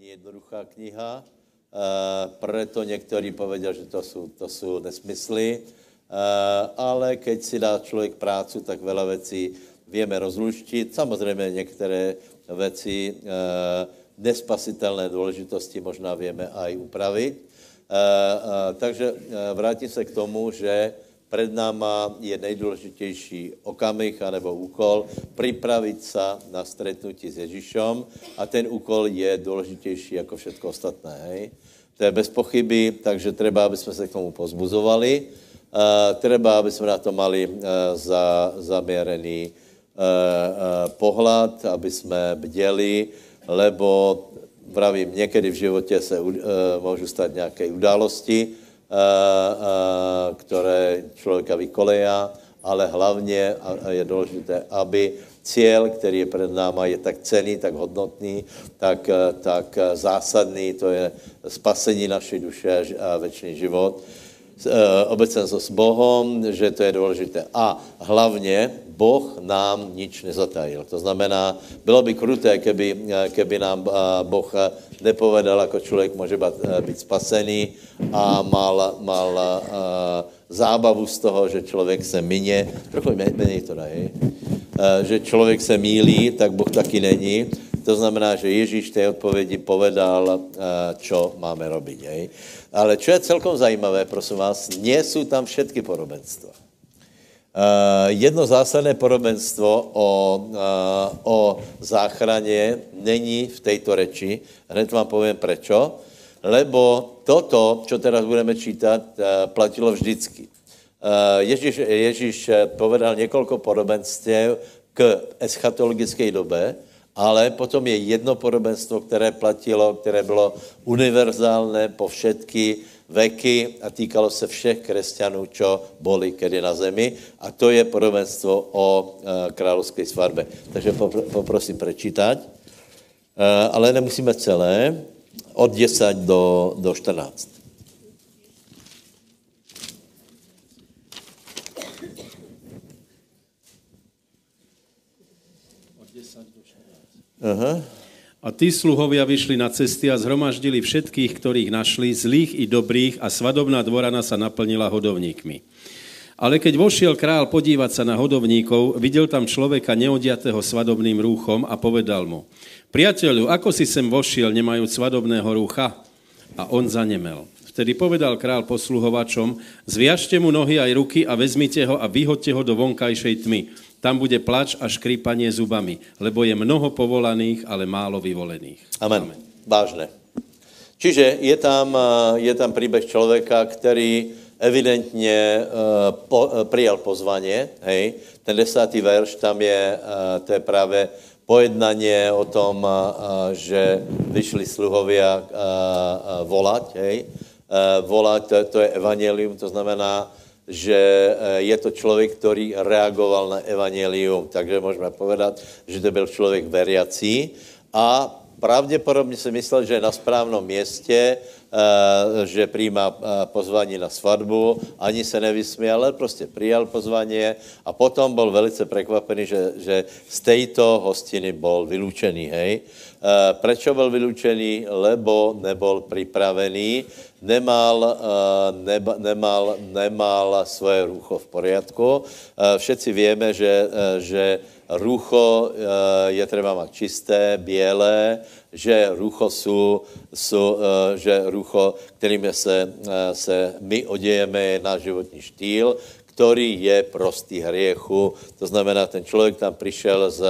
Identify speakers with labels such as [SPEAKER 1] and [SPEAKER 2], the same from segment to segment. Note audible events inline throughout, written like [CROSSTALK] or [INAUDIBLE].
[SPEAKER 1] není jednoduchá kniha, preto někteří povedia, že to jsou, to jsou nesmysly, ale keď si dá člověk prácu, tak veľa věcí vieme rozluštit. Samozřejmě některé věci nespasitelné důležitosti možná vieme aj upravit. Takže vrátím se k tomu, že před náma je nejdůležitější okamih anebo úkol připravit se na stretnutí s Ježíšem a ten úkol je důležitější jako všetko ostatné. Hej? To je bez pochyby, takže třeba, aby jsme se k tomu pozbuzovali, uh, třeba, aby jsme na to mali uh, za, zaměřený uh, uh, pohled, aby jsme bděli, lebo vravím, někdy v životě se uh, můžu stát nějaké události, Eh, eh, které člověka vykoleja, ale hlavně je důležité, aby cíl, který je před náma, je tak cený, tak hodnotný, tak, eh, tak zásadný, to je spasení naší duše a věčný život, obecenstvo s Bohem, že to je důležité. A hlavně Boh nám nič nezatajil. To znamená, bylo by kruté, keby, keby nám Boh nepovedal, jako člověk může být spasený a mal, mal zábavu z toho, že člověk se mině, trochu méně to dají, že člověk se mílí, tak Boh taky není. To znamená, že Ježíš té odpovědi povedal, čo máme robiť. Hej. Ale čo je celkom zajímavé, prosím vás, nie jsou tam všetky podobenstva. Uh, jedno zásadné podobenstvo o, uh, o záchraně není v této reči. Hned vám povím prečo. Lebo toto, čo teraz budeme čítat, platilo vždycky. Ježíš, Ježíš povedal několik podobenstv k eschatologické době, ale potom je jedno podobenstvo, které platilo, které bylo univerzálné po všetky veky a týkalo se všech křesťanů, čo boli kedy na zemi. A to je podobenstvo o e, královské svatbě. Takže poprosím prečítať. E, ale nemusíme celé. Od 10 do, do 14.
[SPEAKER 2] Aha. A tí sluhovia vyšli na cesty a zhromaždili všetkých, ktorých našli, zlých i dobrých a svadobná dvorana sa naplnila hodovníkmi. Ale keď vošiel král podívať sa na hodovníkov, videl tam človeka neodiatého svadobným rúchom a povedal mu, priateľu, ako si sem vošiel, nemajú svadobného rúcha? A on zanemel. Vtedy povedal král posluhovačom, zviažte mu nohy aj ruky a vezmite ho a vyhoďte ho do vonkajšej tmy tam bude plač a škrípanie zubami, lebo je mnoho povolaných, ale málo vyvolených.
[SPEAKER 1] Amen. Amen. Vážne. Čiže je tam, eh, je tam příběh člověka, který evidentně uh, po, uh, přijal pozvanie, hej. Ten desátý verš, tam je, uh, to je právě pojednanie o tom, že vyšli sluhovia volať, hej. Volať, to, to je evangelium, to znamená, že eh, je to člověk, který reagoval na evangelium. Takže můžeme povedat, že to byl člověk veriací a pravděpodobně si myslel, že je na správnom městě, eh, že přijímá eh, pozvání na svatbu, ani se nevysměl, ale prostě přijal pozvání a potom byl velice překvapený, že, že z této hostiny byl vylučený, hej. Proč byl vylučený? Lebo nebyl připravený nemal, eh, neba, nemal, nemal svoje rucho v poriadku. Eh, všetci víme, že, eh, že rucho je třeba mít čisté, bělé, že rucho jsou, jsou že rucho, kterým se, se my odějeme, je náš životní štýl, který je prostý hriechu. To znamená, ten člověk tam přišel z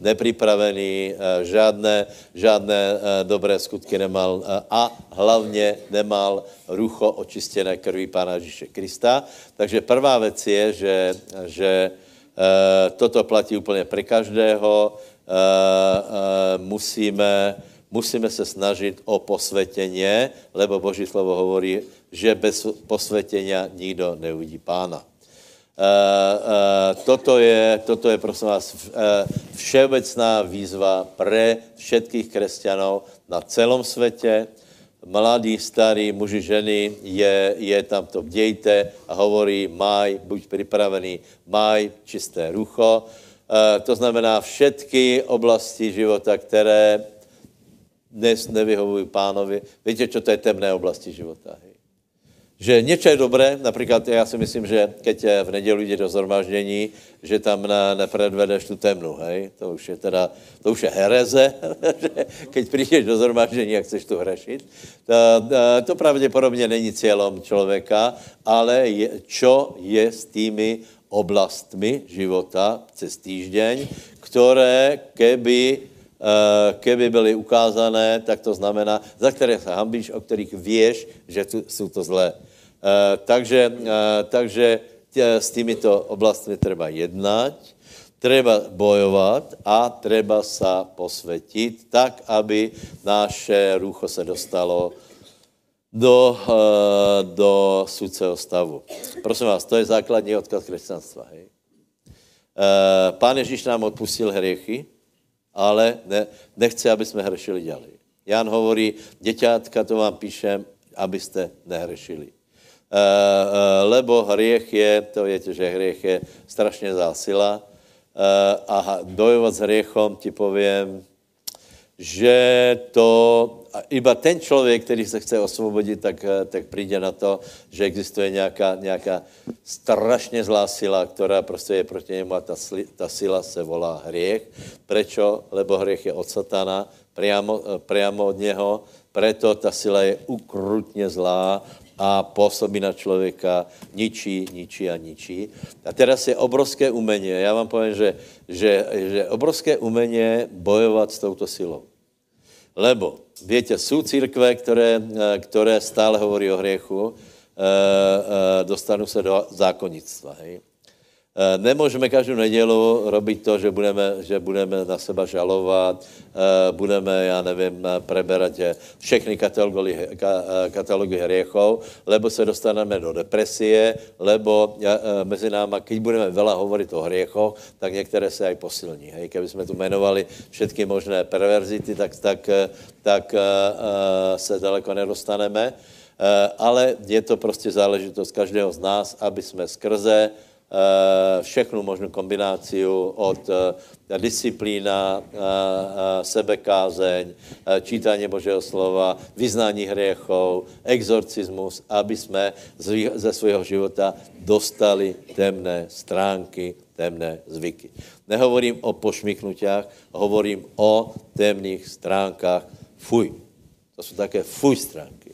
[SPEAKER 1] nepripravený, eh, žádné, žádné eh, dobré skutky nemal eh, a hlavně nemal rucho očistěné krví Pána Ježíše Krista. Takže prvá věc je, že, že toto platí úplně pro každého. Musíme, musíme se snažit o posvětěně, lebo Boží slovo hovorí, že bez posvětění nikdo neuvidí pána. Uh, uh, toto, je, toto je, prosím vás, uh, všeobecná výzva pre všetkých křesťanů na celom světě. Mladí, starí, muži, ženy, je, je tam to bdějte a hovorí, maj, buď připravený, maj čisté rucho. To znamená všetky oblasti života, které dnes nevyhovují pánovi. Víte, čo to je temné oblasti života. Hej? Že něco je dobré, například já si myslím, že keď v neděli jde do zhromaždění, že tam ne, nepredvedeš tu temnu, hej? To už je teda, to už je hereze, [LAUGHS] keď přijdeš do zhromaždění a chceš tu hřešit. To, to pravděpodobně není cílem člověka, ale je, čo je s tými oblastmi života cez týždeň, které keby Eh, keby byly ukázané, tak to znamená, za které se hambíš, o kterých věš, že tu, jsou to zlé. Eh, takže, eh, takže tě, s týmito oblastmi treba jednať, treba bojovat a treba sa posvětit tak, aby naše rucho se dostalo do, do sudceho stavu. Prosím vás, to je základní odkaz křesťanstva. Hej? Pán Ježíš nám odpustil hriechy, ale ne, nechce, aby jsme hrešili dělali. Jan hovorí, děťátka, to vám píšem, abyste nehrešili. E, e, lebo hriech je, to víte, že hriech je strašně zásila e, a dojovat s hriechom ti povím, že to iba ten člověk, který se chce osvobodit, tak, tak přijde na to, že existuje nějaká, nějaká strašně zlá sila, která prostě je proti němu a ta, ta sila se volá hriech. Prečo? Lebo hriech je od satana, priamo, priamo od něho, preto ta sila je ukrutně zlá a působí na člověka, ničí, ničí a ničí. A teraz je obrovské umění. Já vám povím, že, že, že obrovské umění bojovat s touto silou. Lebo, víte, jsou církve, které, které stále hovorí o hriechu, eh, eh, dostanu se do zákonnictva. Hej? Eh, nemůžeme každou nedělu robit to, že budeme, že budeme na seba žalovat, eh, budeme, já nevím, eh, preberat všechny katalogy, katalogy hriechov, lebo se dostaneme do depresie, lebo mezi náma, když budeme veľa hovorit o hriechoch, tak některé se aj posilní. Hej. Keby jsme tu jmenovali všetky možné perverzity, tak, tak, tak se daleko nedostaneme. Ale je to prostě záležitost každého z nás, aby jsme skrze Eh, všechnu možnou kombinaci od eh, disciplína, eh, sebekázeň, čítání Božího slova, vyznání hriechov, exorcismus, aby jsme ze svého života dostali temné stránky, temné zvyky. Nehovorím o pošmiknutiach, hovorím o temných stránkách. Fuj. To jsou také fuj stránky.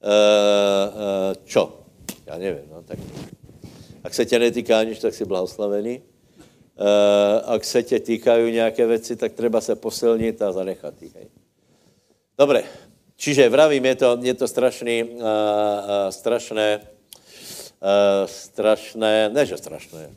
[SPEAKER 1] E, čo? Já nevím, no tak ak se tě netýká nič, tak si blahoslavený. Uh, ak se tě týkají nějaké věci, tak treba se posilnit a zanechat ich. Hej. Dobre, čiže vravím, je to, je to strašný, uh, uh, strašné, uh, strašné, ne, že strašné,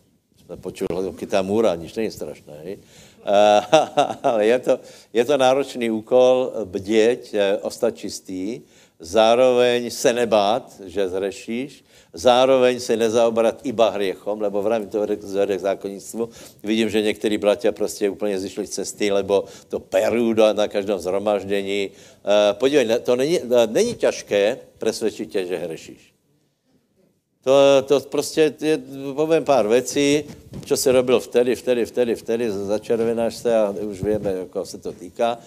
[SPEAKER 1] jsme počuli kytá můra, nič není strašné, hej. [LAUGHS] Ale je to, je to náročný úkol bděť, ostat čistý, zároveň se nebát, že zrešíš, zároveň se nezaobrat iba hriechom, lebo vravím to zvede k zákonnictvu. Vidím, že některý bratia prostě úplně zišli z cesty, lebo to perú na každém zhromaždění. Uh, podívej, to není, není těžké presvědčit tě, že hrešíš. To, to prostě, je, povím pár věcí, co se robil vtedy, vtedy, vtedy, vtedy, začervenáš se a už víme, jako se to týká.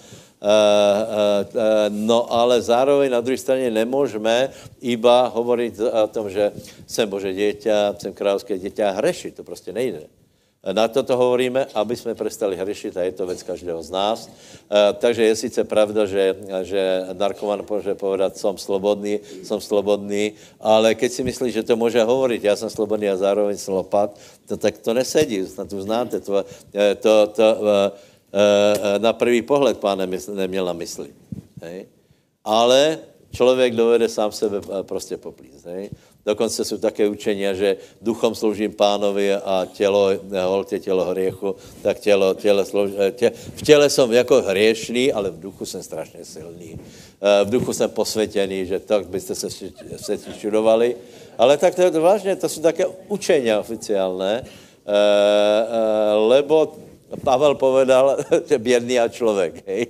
[SPEAKER 1] No ale zároveň na druhé straně nemůžeme iba hovoriť o tom, že jsem Bože dieťa, jsem královské dieťa a hrešiť. To prostě nejde. Na toto hovoríme, aby jsme prestali hřešit a je to věc každého z nás. Takže je sice pravda, že, že narkoman může povedat, jsem slobodný, jsem slobodný, ale keď si myslíš, že to může hovorit, já jsem slobodný a zároveň jsem lopat, to, tak to nesedí, snad to znáte. To, to, to, na prvý pohled pán neměl na mysli. Hej? Ale člověk dovede sám sebe prostě poplíst. Hej? Dokonce jsou také učení, že duchom sloužím pánovi a tělo, holte tělo hriechu, tak tělo, tělo slouž, eh, tě, v těle jsem jako hriešný, ale v duchu jsem strašně silný. Eh, v duchu jsem posvětěný, že tak byste se, se čudovali. Ale tak to je vážně, to jsou také učení oficiálné, eh, lebo Pavel povedal, [LAUGHS] že bědný a člověk, hej.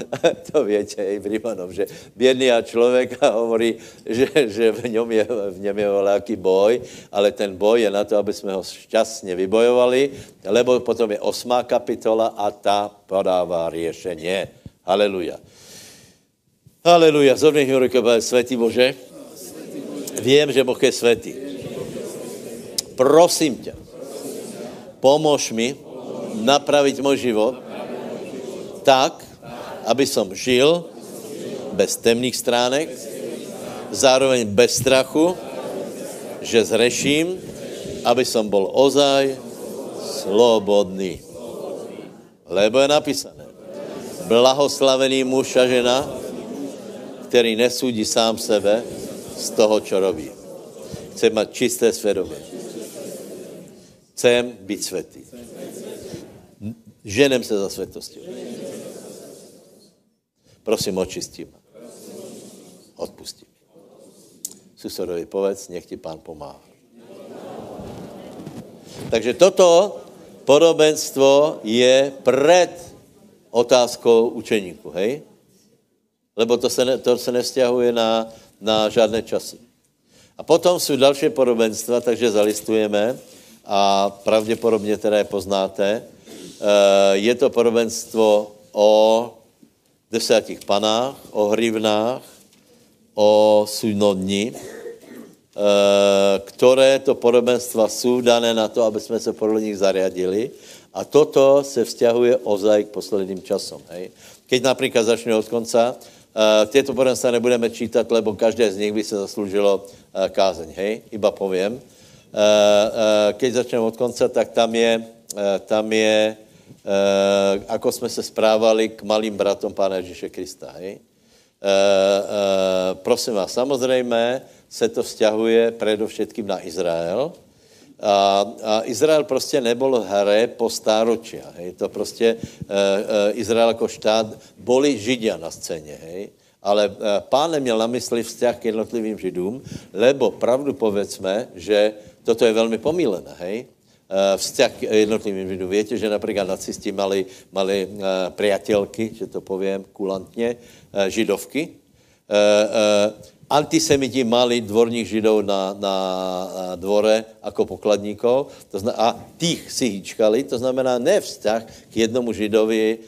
[SPEAKER 1] [LAUGHS] to větě, hej, Brimanov, že bědný a člověk a hovorí, že, že v něm je, v něm je velký boj, ale ten boj je na to, aby jsme ho šťastně vybojovali, lebo potom je osmá kapitola a ta podává řešení. Haleluja. Haleluja. Zovných ruku, svetý Bože. Vím, že Boh je svetý. Prosím tě, pomož mi napravit můj život tak, aby som žil bez temných stránek, zároveň bez strachu, že zreším, aby som bol ozaj slobodný. Lebo je napísané, blahoslavený muž a žena, který nesúdi sám sebe z toho, čo robí. Chce mať čisté svědomí. Chcem být světý. Ženem se za světostí. Prosím, očistím. Odpustím. Susedovi povedz, nech ti pán pomáhá. Takže toto podobenstvo je před otázkou učeníku, hej? Lebo to se, ne, to se nevzťahuje na, na žádné časy. A potom jsou další podobenstva, takže zalistujeme a pravděpodobně teda je poznáte. Je to podobenstvo o desátich panách, o hrivnách, o sudnodní, eh, které to podobenstva jsou dané na to, aby jsme se podle nich zariadili. A toto se vzťahuje ozaj k posledním časom. Hej. Keď například začne od konca, uh, tyto podobenstva nebudeme čítat, lebo každé z nich by se zasloužilo kázeň. Hej, iba povím. Keď začneme od konca, tak tam je, tam je Eh, ako jsme se správali k malým bratom Pána Ježíše Krista. Hej? E, e, prosím vás, samozřejmě se to vzťahuje předovšetkým na Izrael. A, a Izrael prostě nebyl hre po stáročia. Hej? To prostě e, e, Izrael jako štát, boli Židia na scéně. Hej? Ale pán neměl na mysli vzťah k jednotlivým Židům, lebo pravdu povedzme, že toto je velmi pomílené. Hej? Eh, vzťah k jednotlivým Židům. Víte, že například nacisti mali, mali uh, priateľky, že to povím kulantně, uh, židovky. Antisemiti mali dvorních židov na, na dvore jako pokladníkov a tých si hýčkali, to znamená ne vzťah k jednomu židovi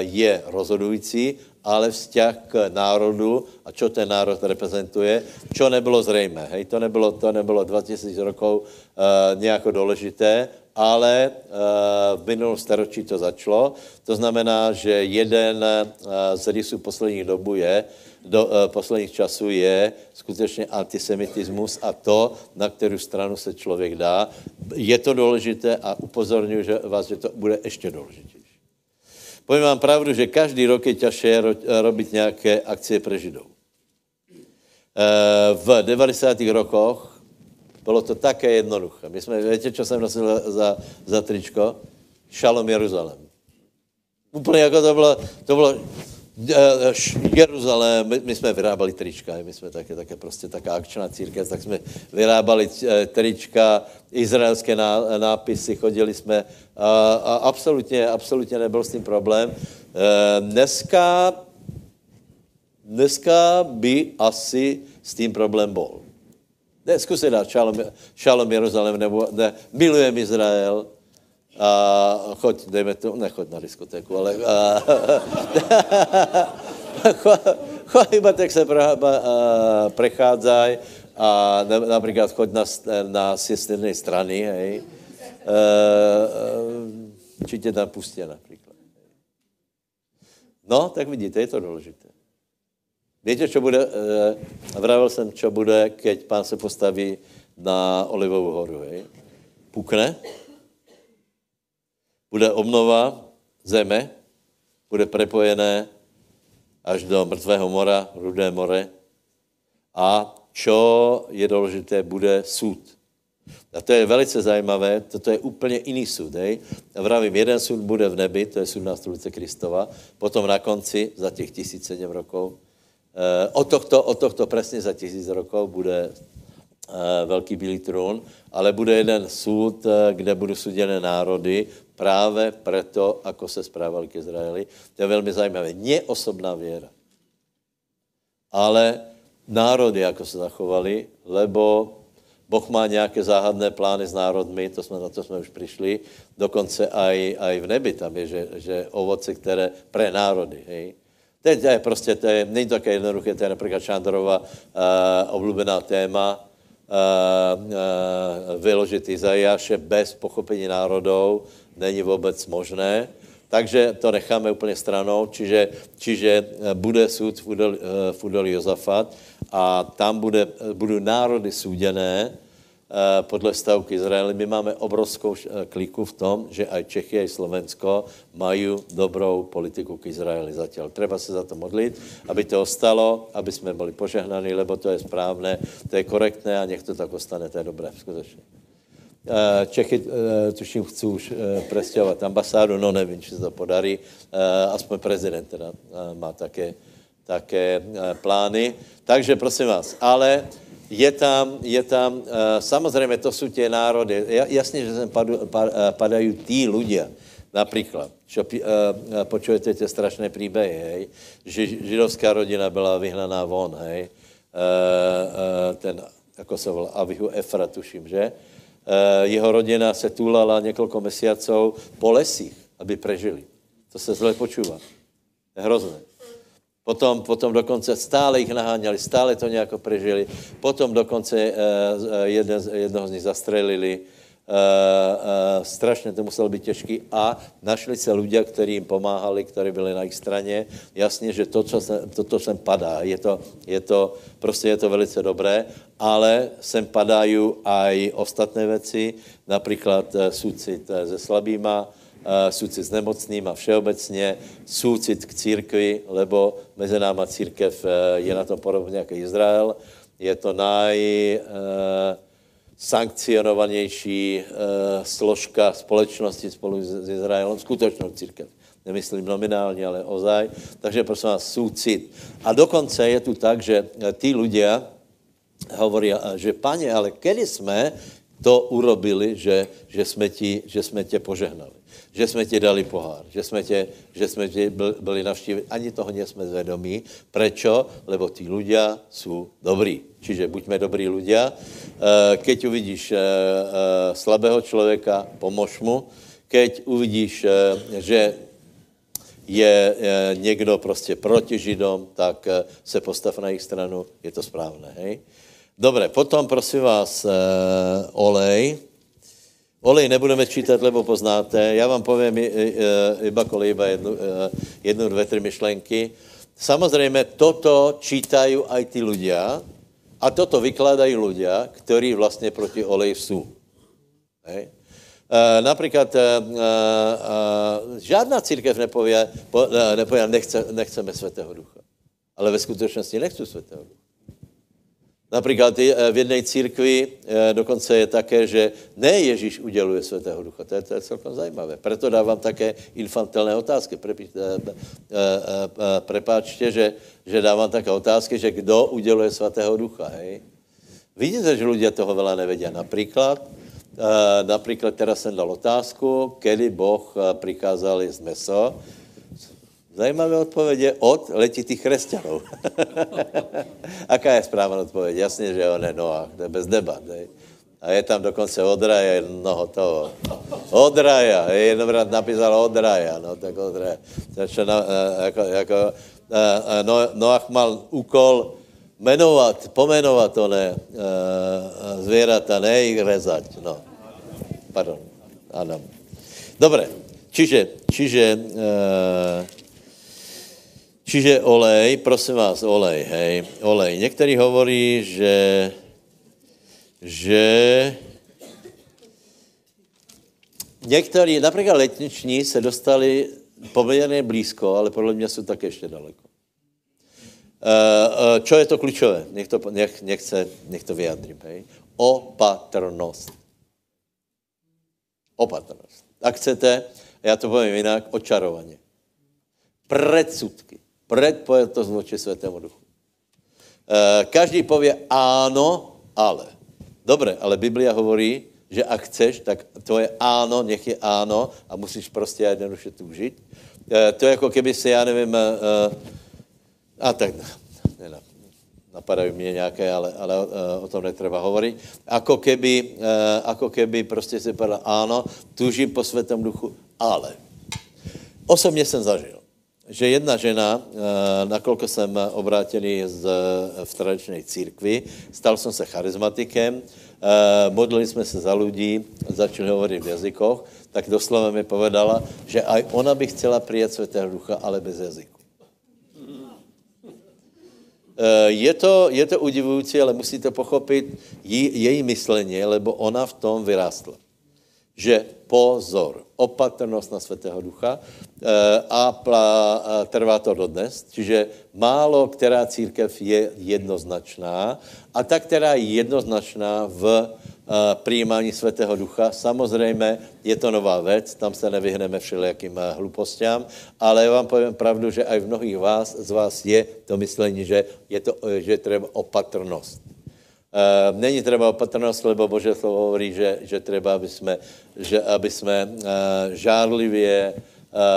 [SPEAKER 1] je rozhodující, ale vzťah k národu a čo ten národ reprezentuje, čo nebylo zřejmé. Hej, to nebylo, to nebylo 2000 rokov uh, nějako důležité, ale uh, v minulém staročí to začalo. To znamená, že jeden uh, z rysů posledních dobů je, do uh, posledních časů je skutečně antisemitismus a to, na kterou stranu se člověk dá. Je to důležité a upozorňuji že vás, že to bude ještě důležitější. Povím vám pravdu, že každý rok je těžké robit nějaké akcie pre Židov. Eh, v 90. rokoch bylo to také jednoduché. My jsme, víte, co jsem nosil za, za tričko? Šalom Jeruzalém. Úplně jako to bylo, to bylo Jeruzalém, my, jsme vyrábali trička, my jsme také, také prostě taká akčná církev, tak jsme vyrábali eh, trička, izraelské ná, nápisy, chodili jsme a, a absolutně, absolutně nebyl s tím problém. Eh, dneska, dneska by asi s tím problém byl. Ne, zkusej dát šalom, šalom Jeruzalém, nebo ne, milujem Izrael, a choď, dejme to, nechoď na diskotéku, ale a, choď iba tak se prechádzaj a například choď na, na sjestrné strany, hej, e, e, či tě tam pustí například. No, tak vidíte, je to důležité. Víte, co bude, e, vravil jsem, co bude, keď pán se postaví na Olivovou horu, hej? Pukne, bude obnova zeme, bude prepojené až do mrtvého mora, rudé more. A čo je důležité, bude soud. A to je velice zajímavé, toto je úplně jiný soud. Hej? Vravím, jeden soud bude v nebi, to je soud na stolice Kristova, potom na konci, za těch 1007 rokov, eh, od tohto, od tohto přesně za tisíc rokov bude Eh, velký bílý trůn, ale bude jeden soud, eh, kde budou suděné národy právě proto, ako se správali k Izraeli. To je velmi zajímavé. Nie osobná věra, ale národy, jako se zachovali, lebo Boh má nějaké záhadné plány s národmi, to jsme, na to jsme už přišli, dokonce aj, aj v nebi tam je, že, že ovoce, které pre národy, hej, To je, prostě, to je, není to také jednoduché, to je například Šándorova uh, oblíbená téma, uh, uh, vyložit Izajáše bez pochopení národů není vůbec možné. Takže to necháme úplně stranou, čiže, čiže bude soud v údolí, v údolí Jozafat a tam bude, budou národy súděné, Eh, podle stavu Izraeli. My máme obrovskou eh, kliku v tom, že aj Čechy, aj Slovensko mají dobrou politiku k Izraeli zatím. Treba se za to modlit, aby to ostalo, aby jsme byli požehnaní, lebo to je správné, to je korektné a nech to tak ostane, to je dobré, skutečně. Eh, Čechy, tuším, chci už prestěhovat ambasádu, no nevím, či se to podarí, aspoň prezident teda má také, také plány. Takže prosím vás, ale je tam, je tam, samozřejmě to jsou tě národy, jasně, že sem padají tí ľudia, například, čo, počujete tie strašné příběhy, hej, že židovská rodina byla vyhnaná von, hej, ten, jako se volá, Avihu Efra, tuším, že, jeho rodina se túlala několik měsíců po lesích, aby prežili. To se zle počúva. Hrozné. Potom, potom dokonce stále jich naháňali, stále to nějak prežili. Potom dokonce uh, jeden, jednoho z nich zastrelili. Uh, uh, strašně to muselo být těžký a našli se lidé, kteří jim pomáhali, kteří byli na jejich straně. Jasně, že to, co sem, to, to sem padá, je to, je to, prostě je to velice dobré, ale sem padají i ostatné věci, například uh, sucit se slabýma, Eh, súcit s nemocným a všeobecně, súcit k církvi, lebo mezi náma církev eh, je na tom podobně jako Izrael. Je to naj eh, sankcionovanější složka společnosti spolu s Izraelem, skutečnou církev. Nemyslím nominálně, ale ozaj. Takže prosím vás, súcit. A dokonce je tu tak, že tí ľudia hovorí, že pane, ale kedy jsme to urobili, že, že, jsme ti, že jsme tě požehnali že jsme ti dali pohár, že jsme tě, že jsme tě byli navštívit. Ani toho nejsme zvedomí. Prečo? Lebo tí ľudia jsou dobrý. Čiže buďme dobrý ľudia. Eh, keď uvidíš eh, eh, slabého člověka, pomož mu. Keď uvidíš, že je někdo prostě proti Židom, tak se postav na jejich stranu, je to správné. Hej? Dobré, potom prosím vás olej. Olej nebudeme čítat, lebo poznáte. Já vám povím iba kolíba jednu, jednu, dvě, tři myšlenky. Samozřejmě toto čítají aj ty ľudia a toto vykládají ľudia, kteří vlastně proti oleji jsou. Hej. Například žádná církev nepově, po, nepově nechce, nechceme svatého ducha. Ale ve skutečnosti nechci svatého ducha. Například eh, v jedné církvi eh, dokonce je také, že ne Ježíš uděluje svatého ducha. To je, to je celkem zajímavé. Proto dávám také infantilné otázky. Eh, prepáčte, že, že dávám také otázky, že kdo uděluje svatého ducha. Hej? Vidíte, že lidé toho veľa nevedia. Například, například teraz jsem dal otázku, kedy Boh přikázal jíst meso Zajímavé odpověď od letitých křesťanů. [LAUGHS] Aká je správná odpověď? Jasně, že on je Noach, to je bez debat. Ne? A je tam dokonce odraja jednoho toho. Odraja, jednokrát napísal odraja, no tak odraja. Takže na, e, jako, jako e, e, no, Noach mal úkol menovat, pomenovat ne, zvěrata, ne jich rezať. No. Pardon, ano. Dobré, čiže, čiže Čiže olej, prosím vás, olej, hej, olej. Některý hovorí, že, že některý, například letniční, se dostali poměrně blízko, ale podle mě jsou také ještě daleko. Uh, uh, čo je to klíčové? Nech to, nech, nech, se, nech to vyjadrím. Hej. Opatrnost. Opatrnost. A chcete, já to povím jinak, očarovaně. Predsudky predpojatost voči Světému Duchu. E, každý pově ano, ale. Dobře, ale Biblia hovorí, že ak chceš, tak tvoje áno, nech je áno a musíš prostě jednoduše túžit. E, to je jako keby se, já nevím, e, a tak, ne, napadají mě nějaké, ale, ale o tom netreba hovorit. Ako keby, ako keby prostě si povedal, áno, tužím po světém duchu, ale. Osobně jsem zažil že jedna žena, nakolko jsem obrátený z, v tradičnej církvi, stal jsem se charizmatikem, modlili jsme se za lidí, začali hovorit v jazykoch, tak doslova mi povedala, že aj ona by chcela přijat Svatého Ducha, ale bez jazyku. Je to, je to udivující, ale musíte pochopit jí, její myšlení, lebo ona v tom vyrástla že pozor, opatrnost na Svatého Ducha eh, a trvá to dodnes. Čiže málo která církev je jednoznačná a ta, která je jednoznačná v eh, přijímání Svatého Ducha. Samozřejmě je to nová věc, tam se nevyhneme všelijakým eh, hlupostiam, ale vám povím pravdu, že aj v mnohých vás, z vás je to myšlení, že je to, že treba opatrnost. Uh, není třeba opatrnost, lebo Bože slovo hovorí, že, že třeba, aby jsme, že, aby jsme uh, žárlivě,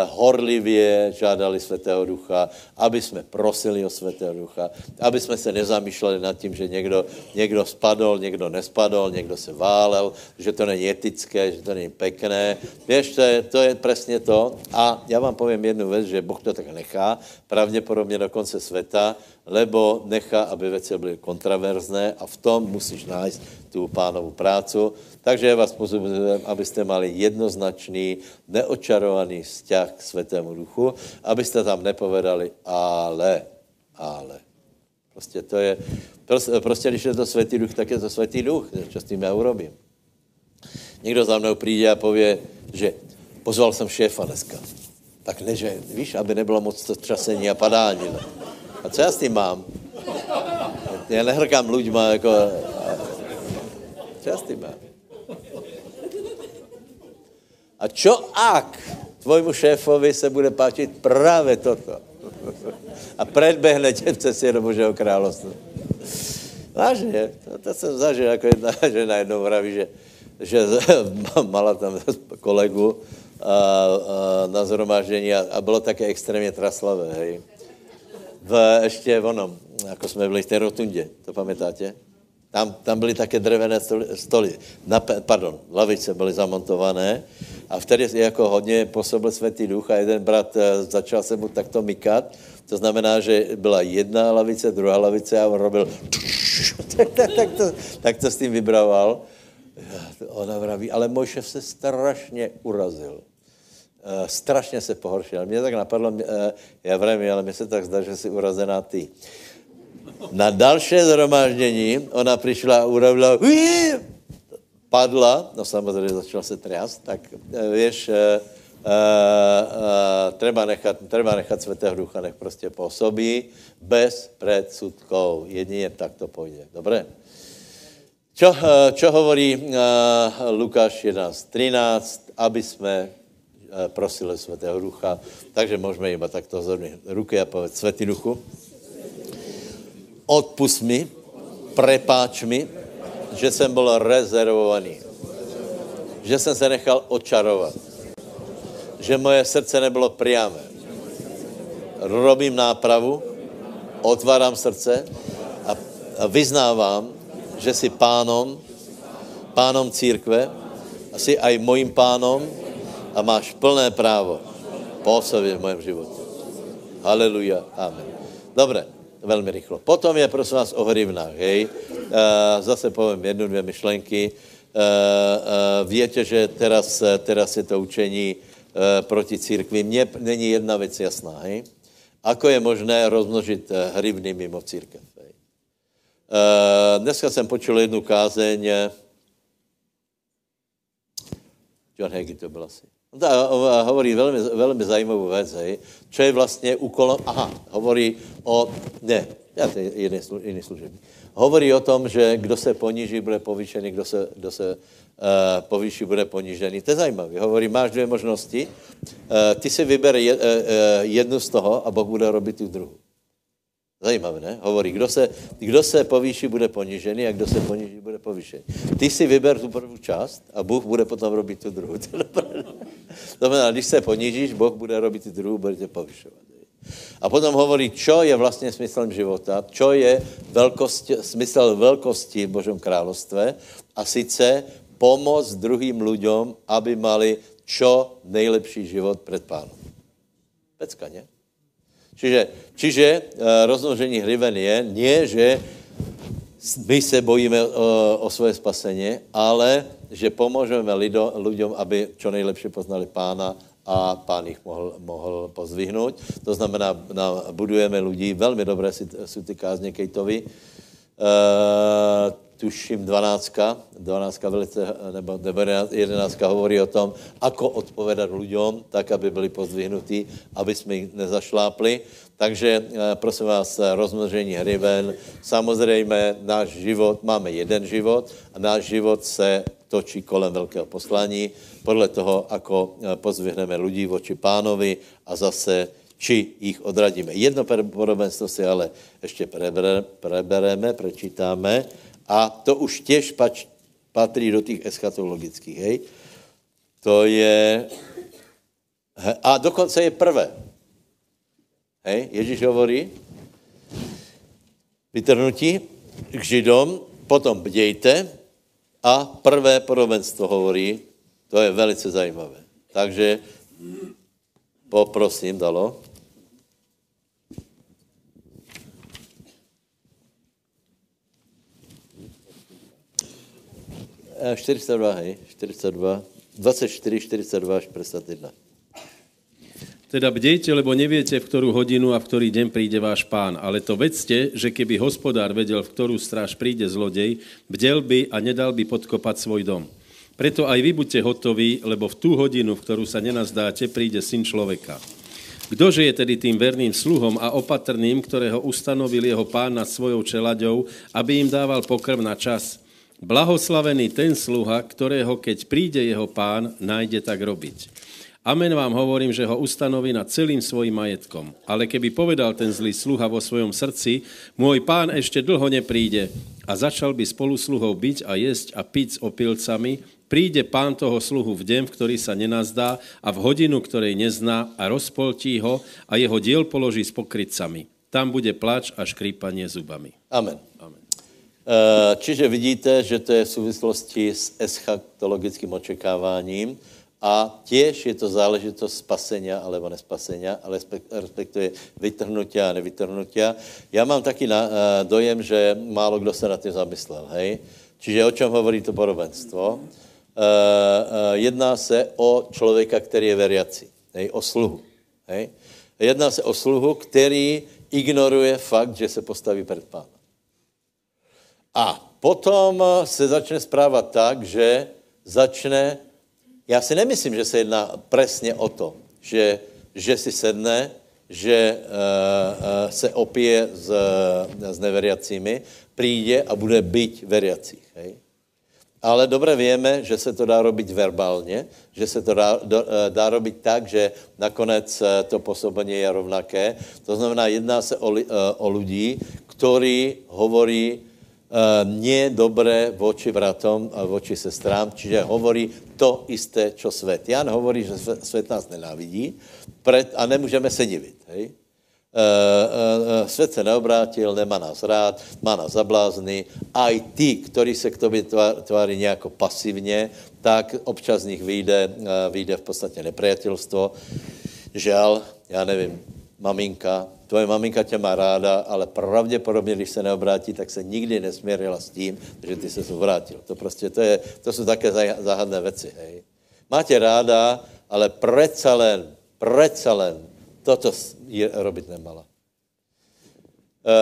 [SPEAKER 1] horlivě žádali Svatého Ducha, aby jsme prosili o Svatého Ducha, aby jsme se nezamýšleli nad tím, že někdo, někdo spadl, někdo nespadl, někdo se válel, že to není etické, že to není pekné. Víš, to je, to je přesně to. A já vám povím jednu věc, že Boh to tak nechá, pravděpodobně do konce světa, lebo nechá, aby věci byly kontraverzné a v tom musíš nájsť tu pánovu prácu. Takže vás pozbuzujem, abyste mali jednoznačný, neočarovaný vzťah k Světému Duchu, abyste tam nepovedali ale, ale. Prostě to je, prostě, prostě když je to Světý Duch, tak je to Světý Duch, čo s tím já urobím. Někdo za mnou přijde a pově, že pozval jsem šéfa dneska. Tak neže, víš, aby nebylo moc třasení a padání. Ne? A co já s tím mám? Já nehrkám ľuďma, jako... Co já s tím mám? A čo ak tvojmu šéfovi se bude páčit právě toto? A předbehne tě v cestě do Božího království. Vážně, to, to jsem zažil, jako jedna [LAUGHS] žena jednou vraví, že, že [LAUGHS] mala tam kolegu a, a, na zhromáždění a, a bylo také extrémně traslavé, hej v, ještě onom, jako jsme byli v té rotundě, to pamětáte? Tam, tam byly také drevené stoly, stoly na, pardon, lavice byly zamontované a vtedy jako hodně působil světý duch a jeden brat uh, začal se mu takto mykat, to znamená, že byla jedna lavice, druhá lavice a on robil [LAUGHS] tak, tak, tak, to, tak to s tím vybrával. Ona vraví, ale můj šef se strašně urazil. Uh, strašně se pohoršil. Mě tak napadlo, uh, já vrem, ale mě se tak zdá, že jsi urazená ty. Na další zhromáždění ona přišla a urobila, padla, no samozřejmě začala se triast, tak uh, víš, uh, uh, uh, treba, nechat, treba nechat Svatého Ducha, nech prostě působí bez predsudkov. Jedině tak to půjde. Dobré? Čo, čo hovorí uh, Lukáš 11.13? Aby jsme Eh, prosili Svatého Ducha. Takže můžeme iba takto zhodnit ruky a povedz, Svatý Duchu, odpust mi, prepáč mi, že jsem byl rezervovaný, že jsem se nechal očarovat, že moje srdce nebylo priame. Robím nápravu, otvárám srdce a, vyznávám, že jsi pánom, pánom církve, a jsi aj mojím pánom, a máš plné právo působit v mém životě. Haleluja. Amen. Dobré, velmi rychlo. Potom je prosím vás o hrivnách, hej. Uh, zase povím jednu, dvě myšlenky. Uh, uh, víte, že teraz, teraz je to učení proti církvi. Mně není jedna věc jasná, hej. Ako je možné rozmnožit hrivny mimo církev? Hej? Dneska jsem počul jednu kázeň, John Hagee to byl asi. On hovorí velmi, velmi zajímavou věc, hej. Čo je vlastně úkolem, aha, hovorí o, ne, já to je jiný, služební. Hovorí o tom, že kdo se poníží, bude povýšený, kdo se, kdo se uh, povýší, bude ponížený. To je zajímavé. Hovorí, máš dvě možnosti, uh, ty si vyber je, uh, jednu z toho a Boh bude robit tu druhou. Zajímavé, ne? Hovorí, kdo se, kdo se povýší, bude ponížený a kdo se poníží, bude povýšený. Ty si vyber tu první část a Bůh bude potom robit tu druhou. [LAUGHS] To znamená, když se ponížíš, Bůh bude robit tu druhou, bude tě povyšovat. A potom hovorí, čo je vlastně smyslem života, čo je velkosti, smysl velkosti v Božom královstve a sice pomoc druhým lidem, aby mali čo nejlepší život před pánom. Pecka, ne? Čiže, čiže e, rozmnožení hriven je, nie, že my se bojíme o, o svoje spasení, ale že pomůžeme lido, lidem, aby čo nejlepší poznali pána a pán jich mohl, mohl pozvihnout. To znamená, budujeme lidi, velmi dobré jsou ty kázně Kejtovi. Tuším 12, 12 velice, nebo, nebo 11 hovorí o tom, ako odpovedat lidem, tak, aby byli pozdvihnutí, aby jsme jich nezašlápli. Takže eh, prosím vás, rozmnožení hriven. Samozřejmě náš život, máme jeden život a náš život se točí kolem velkého poslání, podle toho, ako eh, pozvihneme lidí voči pánovi a zase či jich odradíme. Jedno podobenstvo si ale ještě prebereme, prečítáme a to už těž pač, patří do těch eschatologických, hej. To je... A dokonce je prvé. Hej, Ježíš hovorí, vytrhnutí k Židom, potom bdějte a prvé podobenstvo hovorí, to je velice zajímavé. Takže poprosím, dalo. 42, hej, 42, 24, 42 až 51.
[SPEAKER 2] Teda bdejte, lebo neviete, v ktorú hodinu a v ktorý deň príde váš pán. Ale to vedzte, že keby hospodár vedel, v ktorú stráž príde zlodej, bdel by a nedal by podkopať svoj dom. Preto aj vy buďte hotoví, lebo v tú hodinu, v ktorú sa nenazdáte, príde syn človeka. Kdože je tedy tým verným sluhom a opatrným, ktorého ustanovil jeho pán nad svojou čelaďou, aby im dával pokrm na čas – Blahoslavený ten sluha, ktorého keď príde jeho pán, nájde tak robiť. Amen vám hovorím, že ho ustanoví nad celým svojim majetkom. Ale keby povedal ten zlý sluha vo svojom srdci, môj pán ešte dlho nepríde a začal by spolu sluhov byť a jesť a piť s opilcami, príde pán toho sluhu v deň, v ktorý sa nenazdá a v hodinu, ktorej nezná a rozpoltí ho a jeho diel položí s pokrytcami. Tam bude plač a škrípanie zubami.
[SPEAKER 1] Amen. Amen. Eh, čiže vidíte, že to je v souvislosti s eschatologickým očekáváním a těž je to záležitost spasenia alebo nespasenia, ale respektuje vytrhnutia a nevytrhnutia. Já mám taky na, uh, dojem, že málo kdo se na tím zamyslel, hej? Čiže o čem hovorí to podobenstvo? Uh, jedná se o člověka, který je veriaci, hej? o sluhu. Hej? Jedná se o sluhu, který ignoruje fakt, že se postaví před pána. A potom se začne správat tak, že začne, já si nemyslím, že se jedná přesně o to, že, že si sedne, že uh, uh, se opije s, s neveriacími, přijde a bude být veriacích. Hej? Ale dobře víme, že se to dá robiť verbálně, že se to dá, do, eh, dá robiť tak, že nakonec to působení je rovnaké. To znamená, jedná se o, o lidí, kteří hovorí Eh, nie dobré voči bratom a voči sestrám, čiže hovorí to isté, čo svět. Jan hovorí, že svět nás nenávidí pred, a nemůžeme se divit. Hej? Uh, uh, svět se neobrátil, nemá nás rád, má nás zablázny. A i ty, kteří se k tobě tváří nějak pasivně, tak občas z nich vyjde, vyjde v podstatě nepriateľstvo. Žal, já nevím, maminka, tvoje maminka tě má ráda, ale pravděpodobně, když se neobrátí, tak se nikdy nesměrila s tím, že ty se zvrátil. To prostě, to, je, to jsou také záhadné věci, hej. Máte ráda, ale přece len, přece len, toto je, robit nemala. Uh,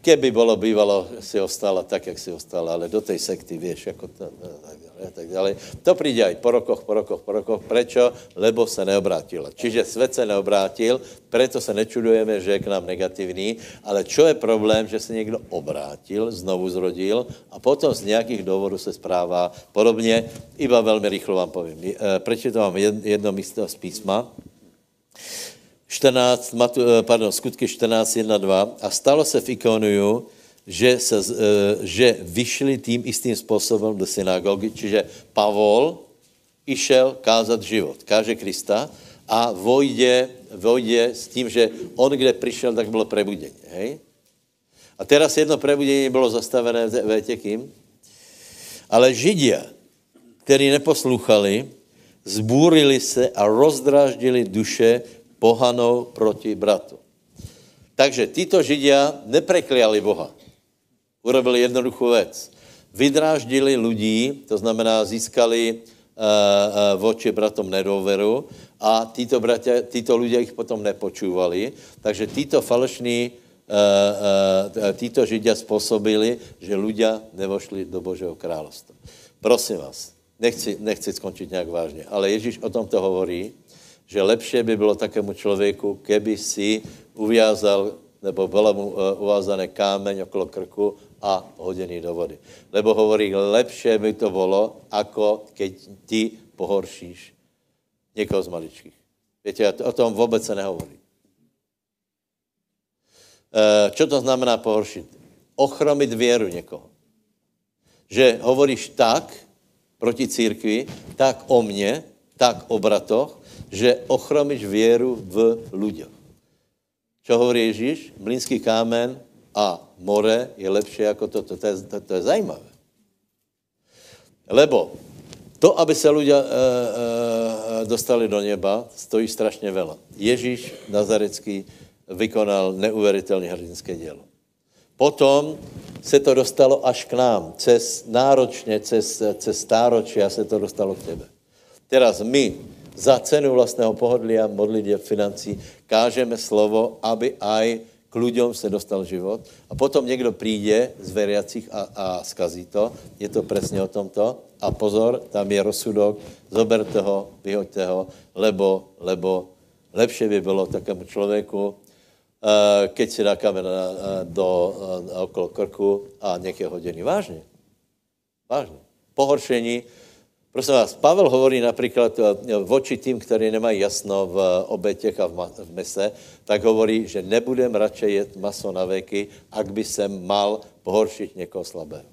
[SPEAKER 1] keby bylo bývalo, si ostala tak, jak si ostala, ale do tej sekty, vieš, jako to, tak a tak dále. To přijde aj po rokoch, po rokoch, po rokoch. Prečo? Lebo se neobrátila. Čiže svět se neobrátil, preto se nečudujeme, že je k nám negativní, ale čo je problém, že se někdo obrátil, znovu zrodil a potom z nějakých důvodů se správá podobně. Iba velmi rychlo vám povím. E, Prečo to mám jedno místo z písma. 14, matu, e, pardon, skutky 14, 1, 2. A stalo se v Ikoniu, že, se, eh, že vyšli tím istým způsobem do synagogy, čiže Pavol išel kázat život, káže Krista a vojde, vojde s tím, že on, kde přišel, tak bylo prebudení. Hej? A teraz jedno prebudení bylo zastavené v kým? Ale Židia, kteří neposlouchali, zbúrili se a rozdráždili duše pohanou proti bratu. Takže títo židia neprekliali Boha. Urobili jednoduchou věc. Vydráždili lidí, to znamená získali uh, uh, voči bratom nedôveru a títo, bratia, títo ľudia ich potom nepočúvali. Takže títo falešní, uh, títo židia spôsobili, že ľudia nevošli do Božího kráľovstva. Prosím vás, nechci, nechci skončit nějak vážně, ale Ježíš o tomto hovorí, že lepšie by bylo takému člověku, keby si uviazal, nebo bylo mu uvázané kámeň okolo krku a hodený do vody. Lebo hovorí, lepšie by to bylo, ako keď ty pohoršíš někoho z maličkých. Víte, o tom vůbec se nehovorí. Uh, čo to znamená pohoršit? Ochromit věru někoho. Že hovoríš tak proti církvi, tak o mně, tak o bratoch, že ochromíš věru v ľuďoch. Čo hovorí Ježíš? Mlínský kámen a more je lepší jako toto. To je, to, to je zajímavé. Lebo to, aby se ľudia e, e, dostali do neba, stojí strašně veľa. Ježíš Nazarecký vykonal neuvěřitelné hrdinské dělo. Potom se to dostalo až k nám. Cez náročně, cez, cez stáročia se to dostalo k tebe. Teraz my za cenu vlastného pohodlia, modlitě, financí, kážeme slovo, aby aj k ľuďom se dostal život. A potom někdo přijde z veriacich a, a skazí to. Je to přesně o tomto. A pozor, tam je rozsudok, zoberte ho, vyhoďte ho, lebo, lebo lepšie by bylo takému člověku, uh, keď si dá kamen uh, do, uh, okolo krku a někde hoděný. Vážně. Vážně. Pohoršení, Prosím vás, Pavel hovorí například eh, voči tým, kteří nemají jasno v obetěch a v mese, tak hovorí, že nebudem radši jet maso na veky, ak by jsem mal pohoršit někoho slabého.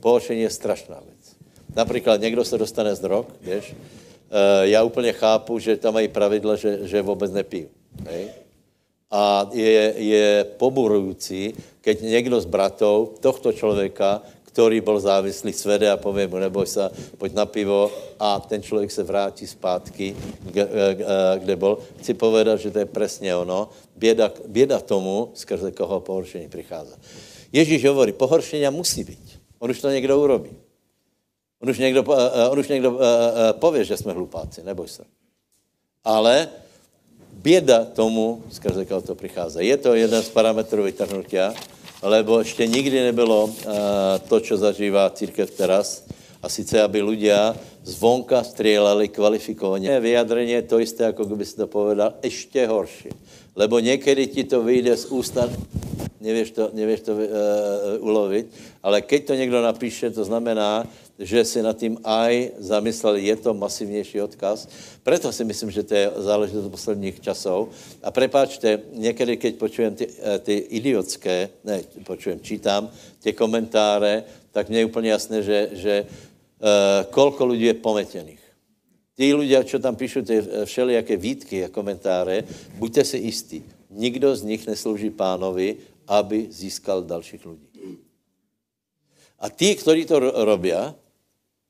[SPEAKER 1] Pohoršení je strašná věc. Například někdo se dostane z drog, víš, eh, já úplně chápu, že tam mají pravidla, že, že vůbec nepiju. Hej? A je, je poburující, keď někdo z bratov tohto člověka, který byl závislý, svede a pově mu, neboj se, pojď na pivo a ten člověk se vrátí zpátky, kde byl. Chci povedat, že to je přesně ono. Běda, běda tomu, skrze koho pohoršení přichází. Ježíš hovorí, pohoršení musí být. On už to někdo urobí. On už někdo, on už někdo pově, že jsme hlupáci, neboj se. Ale běda tomu, skrze koho to přichází. Je to jeden z parametrů vytrhnutia, lebo ještě nikdy nebylo uh, to, co zažívá církev teraz, a sice, aby ľudia zvonka stříleli kvalifikovaně. Vyjadrení je to isté, jako kdyby si to povedal, ještě horší. Lebo někdy ti to vyjde z ústa, nevěš to, nevěš to uh, ulovit, ale keď to někdo napíše, to znamená, že si nad tím aj zamyslel, je to masivnější odkaz. Proto si myslím, že to je záležitost posledních časov. A prepáčte, někdy, keď počujem ty, eh, ty idiotské, ne, počujem, čítám ty komentáře, tak mně je úplně jasné, že, že uh, kolko lidí je pometených. Tí ľudia, čo tam píšu ty eh, všelijaké výtky a komentáře, buďte si jistí, nikdo z nich neslouží pánovi, aby získal dalších lidí. A tí, kteří to robia,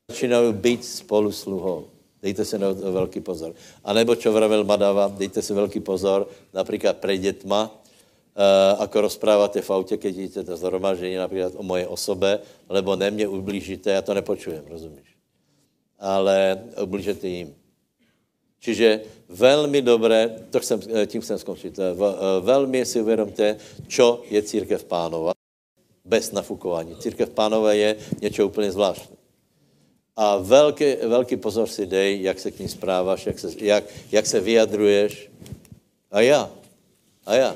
[SPEAKER 1] začínají být spolu sluhou. Dejte se na to velký pozor. A nebo čo vravel Madava, dejte si velký pozor, například pre dětma, uh, ako rozpráváte v autě, keď jdete to zhromaždění například o moje osobe, lebo ne mě ublížíte, já to nepočujem, rozumíš? Ale ublížete jim. Čiže velmi dobré, to chcem, eh, tím chcem skončit, eh, velmi si uvědomte, čo je církev pánova bez nafukování. Církev pánové je něco úplně zvláštní. A velký, velký pozor si dej, jak se k ní správáš, jak se, jak, jak se vyjadruješ. A já. A já.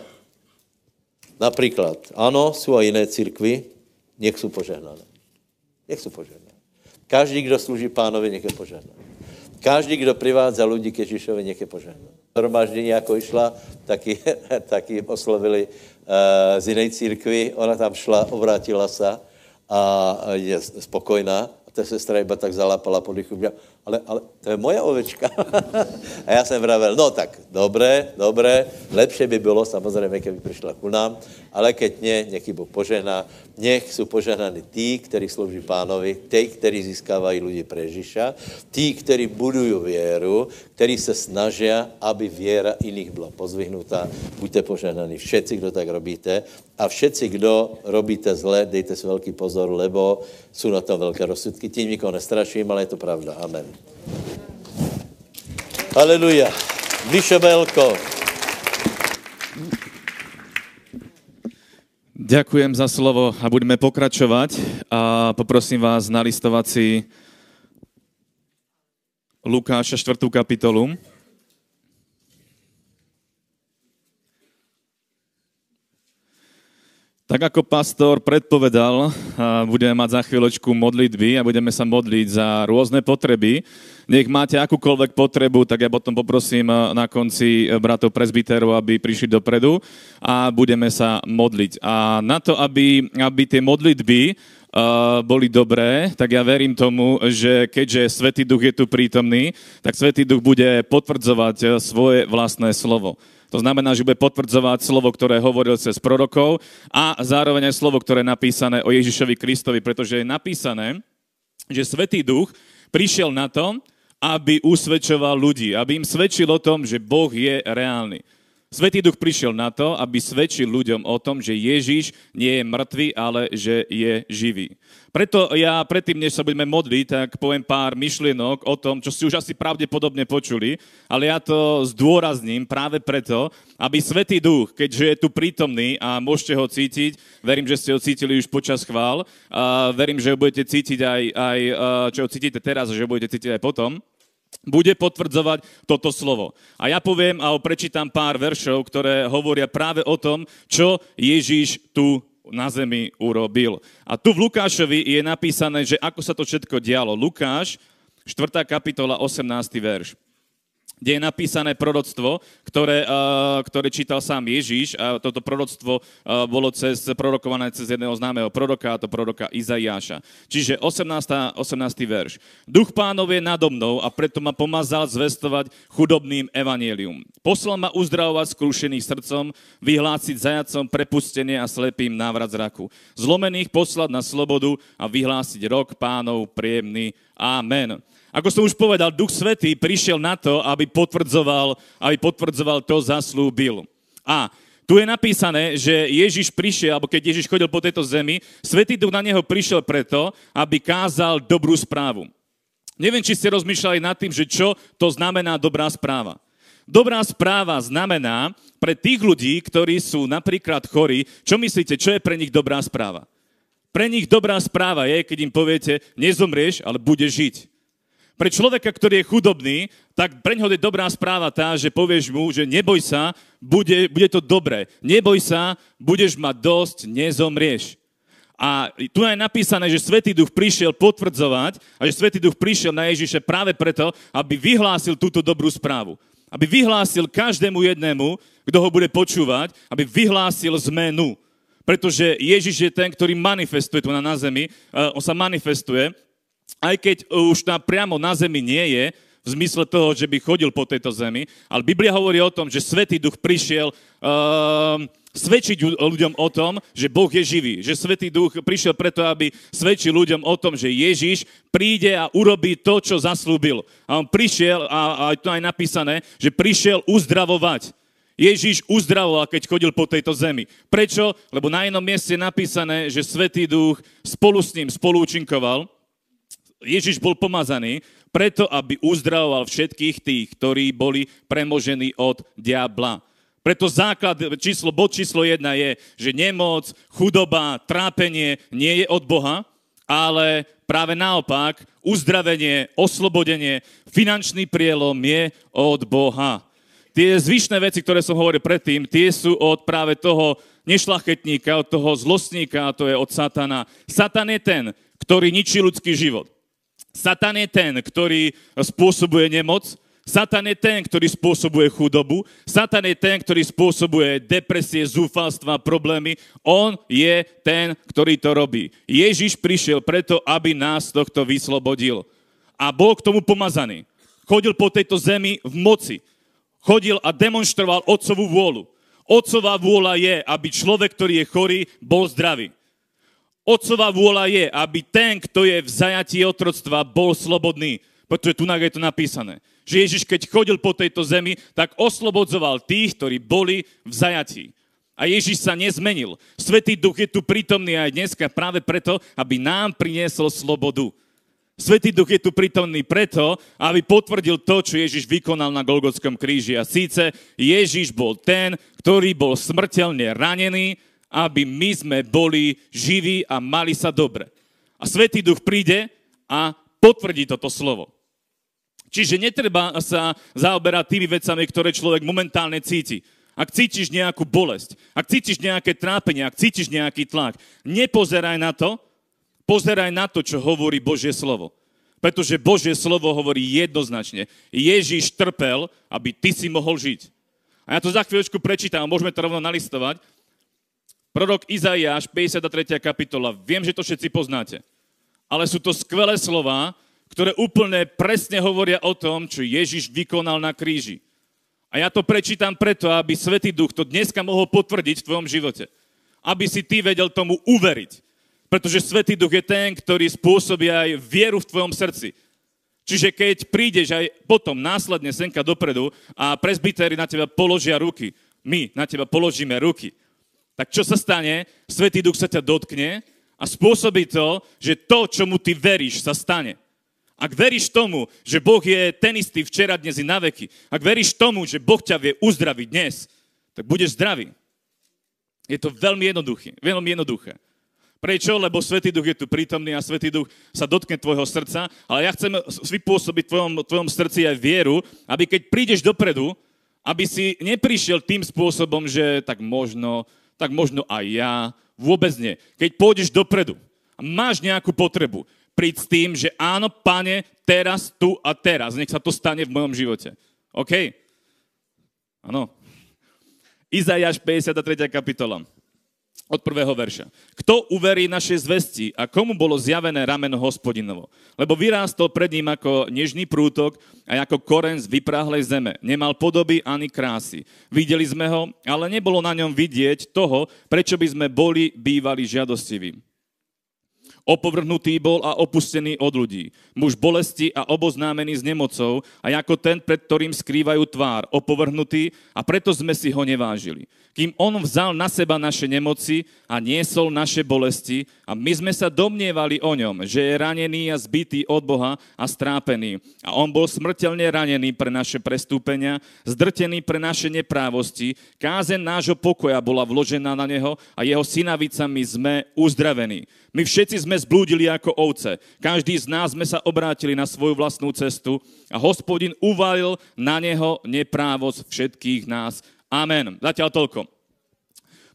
[SPEAKER 1] Například, ano, jsou i jiné církvy, nech jsou požehnané. Nech jsou požehnané. Každý, kdo služí pánovi, nech je požehnaný. Každý, kdo privádza lidi k Ježíšovi, nech je požehnaný. Hromáždění, jako išla, taky, [LAUGHS] taky oslovili uh, z jiné církvy. Ona tam šla, obrátila se a je spokojná ta sestra iba tak zalápala po dychu. Ale, ale to je moja ovečka. [LAUGHS] a já jsem vravel, no tak, dobré, dobré, lepšie by bylo samozřejmě, keby přišla ku nám, ale keď ne, nech Boh požehná, nech jsou požehnaní tí, kteří slouží pánovi, tí, kteří získávají lidi pre Ježiša, tí, kteří budují věru, kteří se snaží, aby věra jiných byla pozvihnutá. Buďte požehnaní všetci, kdo tak robíte. A všetci, kdo robíte zle, dejte si velký pozor, lebo jsou na tom velké rozsudky. Tím nikoho nestraším, ale je to pravda. Amen. Haleluja. Vyšobelko.
[SPEAKER 3] Ďakujem za slovo a budeme pokračovať a poprosím vás na listovací Lukáša 4. kapitolu. Tak ako pastor predpovedal, budeme mať za chvíľočku modlitby a budeme sa modliť za rôzne potreby. Nech máte akúkoľvek potrebu, tak ja potom poprosím na konci bratov prezbiterov, aby prišli dopredu a budeme sa modliť. A na to, aby, aby tie modlitby boli dobré, tak ja verím tomu, že keďže Svetý Duch je tu prítomný, tak Svetý Duch bude potvrdzovať svoje vlastné slovo. To znamená, že bude potvrdzovať slovo, ktoré hovoril cez prorokov a zároveň slovo, ktoré je napísané o Ježišovi Kristovi, pretože je napísané, že Svetý Duch prišiel na to, aby usvedčoval ľudí, aby im svedčil o tom, že Boh je reálny. Svetý duch prišiel na to, aby svedčil ľuďom o tom, že Ježíš nie je mŕtvý, ale že je živý. Preto ja predtým, než sa budeme modliť, tak poviem pár myšlienok o tom, čo si už asi pravdepodobne počuli, ale ja to zdôrazním práve preto, aby Svetý duch, keďže je tu prítomný a môžete ho cítiť, verím, že ste ho cítili už počas chvál, a verím, že ho budete cítiť aj, aj čo ho cítite teraz, že ho budete cítiť aj potom, bude potvrdzovať toto slovo. A ja poviem a prečítam pár veršov, ktoré hovoria práve o tom, čo Ježíš tu na zemi urobil. A tu v Lukášovi je napísané, že ako sa to všetko dialo. Lukáš, 4. kapitola, 18. verš kde je napísané proroctvo, ktoré, uh, ktoré čítal sám Ježíš. A toto proroctvo uh, bolo cez, prorokované cez jedného známeho proroka, a to proroka Izaiáša. Čiže 18. 18. verš. Duch pánov je nado mnou a preto ma pomazal zvestovať chudobným evanielium. Poslal ma uzdravovať skrušených srdcom, vyhlásiť zajacom prepustenie a slepým návrat zraku. Zlomených poslať na slobodu a vyhlásiť rok pánov príjemný. Amen. Ako som už povedal, Duch Svetý prišiel na to, aby potvrdzoval, aby potvrdzoval to, zaslúbil. A tu je napísané, že Ježiš prišiel, alebo keď Ježiš chodil po tejto zemi, Svetý Duch na neho prišiel preto, aby kázal dobrú správu. Neviem, či ste rozmýšľali nad tým, že čo to znamená dobrá správa. Dobrá správa znamená pre tých ľudí, ktorí sú napríklad chorí, čo myslíte, čo je pre nich dobrá správa? Pre nich dobrá správa je, keď im poviete, nezomrieš, ale budeš žiť. Pre človeka, ktorý je chudobný, tak pre ňoho je dobrá správa tá, že povieš mu, že neboj sa, bude, bude to dobré. Neboj sa, budeš mať dosť, nezomrieš. A tu je napísané, že Svetý Duch prišiel potvrdzovať a že Svetý Duch prišiel na Ježiše práve preto, aby vyhlásil túto dobrú správu. Aby vyhlásil každému jednému, kto ho bude počúvať, aby vyhlásil zmenu. Pretože Ježiš je ten, ktorý manifestuje tu na, na zemi. On sa manifestuje aj keď už tam priamo na zemi nie je, v zmysle toho, že by chodil po tejto zemi, ale Biblia hovorí o tom, že Svetý Duch prišiel uh, svedčiť ľuďom o tom, že Boh je živý. Že Svetý Duch prišiel preto, aby svedčil ľuďom o tom, že Ježiš príde a urobí to, čo zaslúbil. A on prišiel, a, a to aj napísané, že prišiel uzdravovať. Ježíš uzdravoval, keď chodil po tejto zemi. Prečo? Lebo na jednom mieste je napísané, že Svetý Duch spolu s ním spolúčinkoval Ježiš bol pomazaný preto, aby uzdravoval všetkých tých, ktorí boli premožení od diabla. Preto základ, číslo, bod číslo jedna je, že nemoc, chudoba, trápenie nie je od Boha, ale práve naopak, uzdravenie, oslobodenie, finančný prielom je od Boha. Tie zvyšné veci, ktoré som hovoril predtým, tie sú od práve toho nešlachetníka, od toho zlostníka, a to je od Satana. Satan je ten, ktorý ničí ľudský život. Satan je ten, ktorý spôsobuje nemoc, Satan je ten, ktorý spôsobuje chudobu, Satan je ten, ktorý spôsobuje depresie, zúfalstva, problémy. On je ten, ktorý to robí. Ježiš prišiel preto, aby nás tohto vyslobodil. a bol k tomu pomazaný. Chodil po tejto zemi v moci. Chodil a demonstroval otcovú vôľu. Otcová vôľa je, aby človek, ktorý je chorý, bol zdravý. Otcová vôľa je, aby ten, kto je v zajatí otroctva, bol slobodný. Pretože tu je to napísané. Že Ježiš, keď chodil po tejto zemi, tak oslobodzoval tých, ktorí boli v zajatí. A Ježiš sa nezmenil. Svetý duch je tu prítomný aj dneska práve preto, aby nám priniesol slobodu. Svetý duch je tu prítomný preto, aby potvrdil to, čo Ježiš vykonal na Golgotskom kríži. A síce Ježiš bol ten, ktorý bol smrteľne ranený, aby my sme boli živí a mali sa dobre. A Svetý duch príde a potvrdí toto slovo. Čiže netreba sa zaoberať tými vecami, ktoré človek momentálne cíti. Ak cítiš nejakú bolesť, ak cítiš nejaké trápenie, ak cítiš nejaký tlak, nepozeraj na to, Pozeraj na to, čo hovorí Božie slovo. Pretože Božie slovo hovorí jednoznačne. Ježíš trpel, aby ty si mohol žiť. A ja to za chvíľočku prečítam, môžeme to rovno nalistovať. Prorok Izaiáš, 53. kapitola. Viem, že to všetci poznáte. Ale sú to skvelé slova, ktoré úplne presne hovoria o tom, čo Ježiš vykonal na kríži. A ja to prečítam preto, aby Svetý Duch to dneska mohol potvrdiť v tvojom živote. Aby si ty vedel tomu uveriť. Pretože Svetý Duch je ten, ktorý spôsobí aj vieru v tvojom srdci. Čiže keď prídeš aj potom následne senka dopredu a presbytéri na teba položia ruky, my na teba položíme ruky, tak čo sa stane? Svetý Duch sa ťa dotkne a spôsobí to, že to, čomu ty veríš, sa stane. Ak veríš tomu, že Boh je ten istý včera, dnes i na veky, ak veríš tomu, že Boh ťa vie uzdraviť dnes, tak budeš zdravý. Je to veľmi jednoduché. Veľmi jednoduché. Prečo? Lebo Svetý Duch je tu prítomný a Svetý Duch sa dotkne tvojho srdca, ale ja chcem vypôsobiť v tvojom, tvojom srdci aj vieru, aby keď prídeš dopredu, aby si neprišiel tým spôsobom, že tak možno, tak možno aj ja, vôbec nie. Keď pôjdeš dopredu a máš nejakú potrebu, príď s tým, že áno, pane, teraz, tu a teraz, nech sa to stane v mojom živote. OK? Áno. Izajáš 53. kapitola od prvého verša. Kto uverí našej zvesti a komu bolo zjavené rameno hospodinovo? Lebo vyrástol pred ním ako nežný prútok a ako koren z vypráhlej zeme. Nemal podoby ani krásy. Videli sme ho, ale nebolo na ňom vidieť toho, prečo by sme boli bývali žiadostiví. Opovrhnutý bol a opustený od ľudí. Muž bolesti a oboznámený s nemocou a ako ten, pred ktorým skrývajú tvár, opovrhnutý a preto sme si ho nevážili kým on vzal na seba naše nemoci a niesol naše bolesti a my sme sa domnievali o ňom, že je ranený a zbytý od Boha a strápený. A on bol smrteľne ranený pre naše prestúpenia, zdrtený pre naše neprávosti, kázen nášho pokoja bola vložená na neho a jeho synavicami sme uzdravení. My všetci sme zblúdili ako ovce. Každý z nás sme sa obrátili na svoju vlastnú cestu a hospodin uvalil na neho neprávosť všetkých nás Amen. Zatiaľ toľko.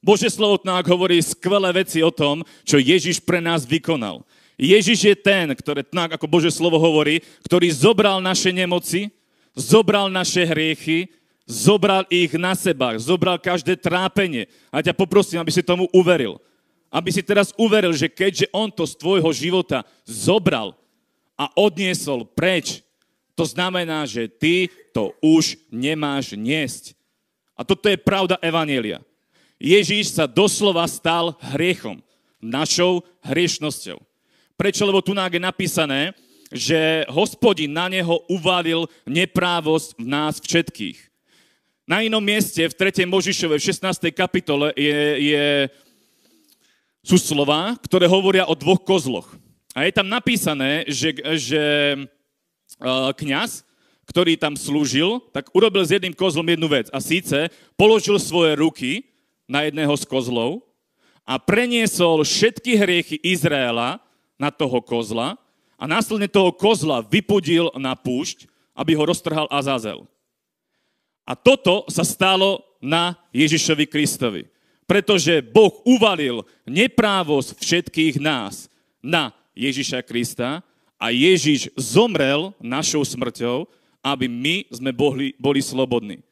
[SPEAKER 3] Bože slovo tak hovorí skvelé veci o tom, čo Ježiš pre nás vykonal. Ježiš je ten, ktorý, tak ako Bože slovo hovorí, ktorý zobral naše nemoci, zobral naše hriechy, zobral ich na seba, zobral každé trápenie. A ťa poprosím, aby si tomu uveril. Aby si teraz uveril, že keďže on to z tvojho života zobral a odniesol preč, to znamená, že ty to už nemáš niesť. A toto je pravda Evanielia. Ježíš sa doslova stal hriechom, našou hriešnosťou. Prečo? Lebo tu je napísané, že hospodin na neho uvalil neprávosť v nás všetkých. Na inom mieste, v 3. Možišove, v 16. kapitole, je, je, sú slova, ktoré hovoria o dvoch kozloch. A je tam napísané, že, že uh, kniaz ktorý tam slúžil, tak urobil s jedným kozlom jednu vec. A síce položil svoje ruky na jedného z kozlov a preniesol všetky hriechy Izraela na toho kozla a následne toho kozla vypudil na púšť, aby ho roztrhal Azazel. A toto sa stalo na Ježišovi Kristovi. Pretože Boh uvalil neprávosť všetkých nás na Ježiša Krista a Ježiš zomrel našou smrťou aby my sme boli, boli slobodní.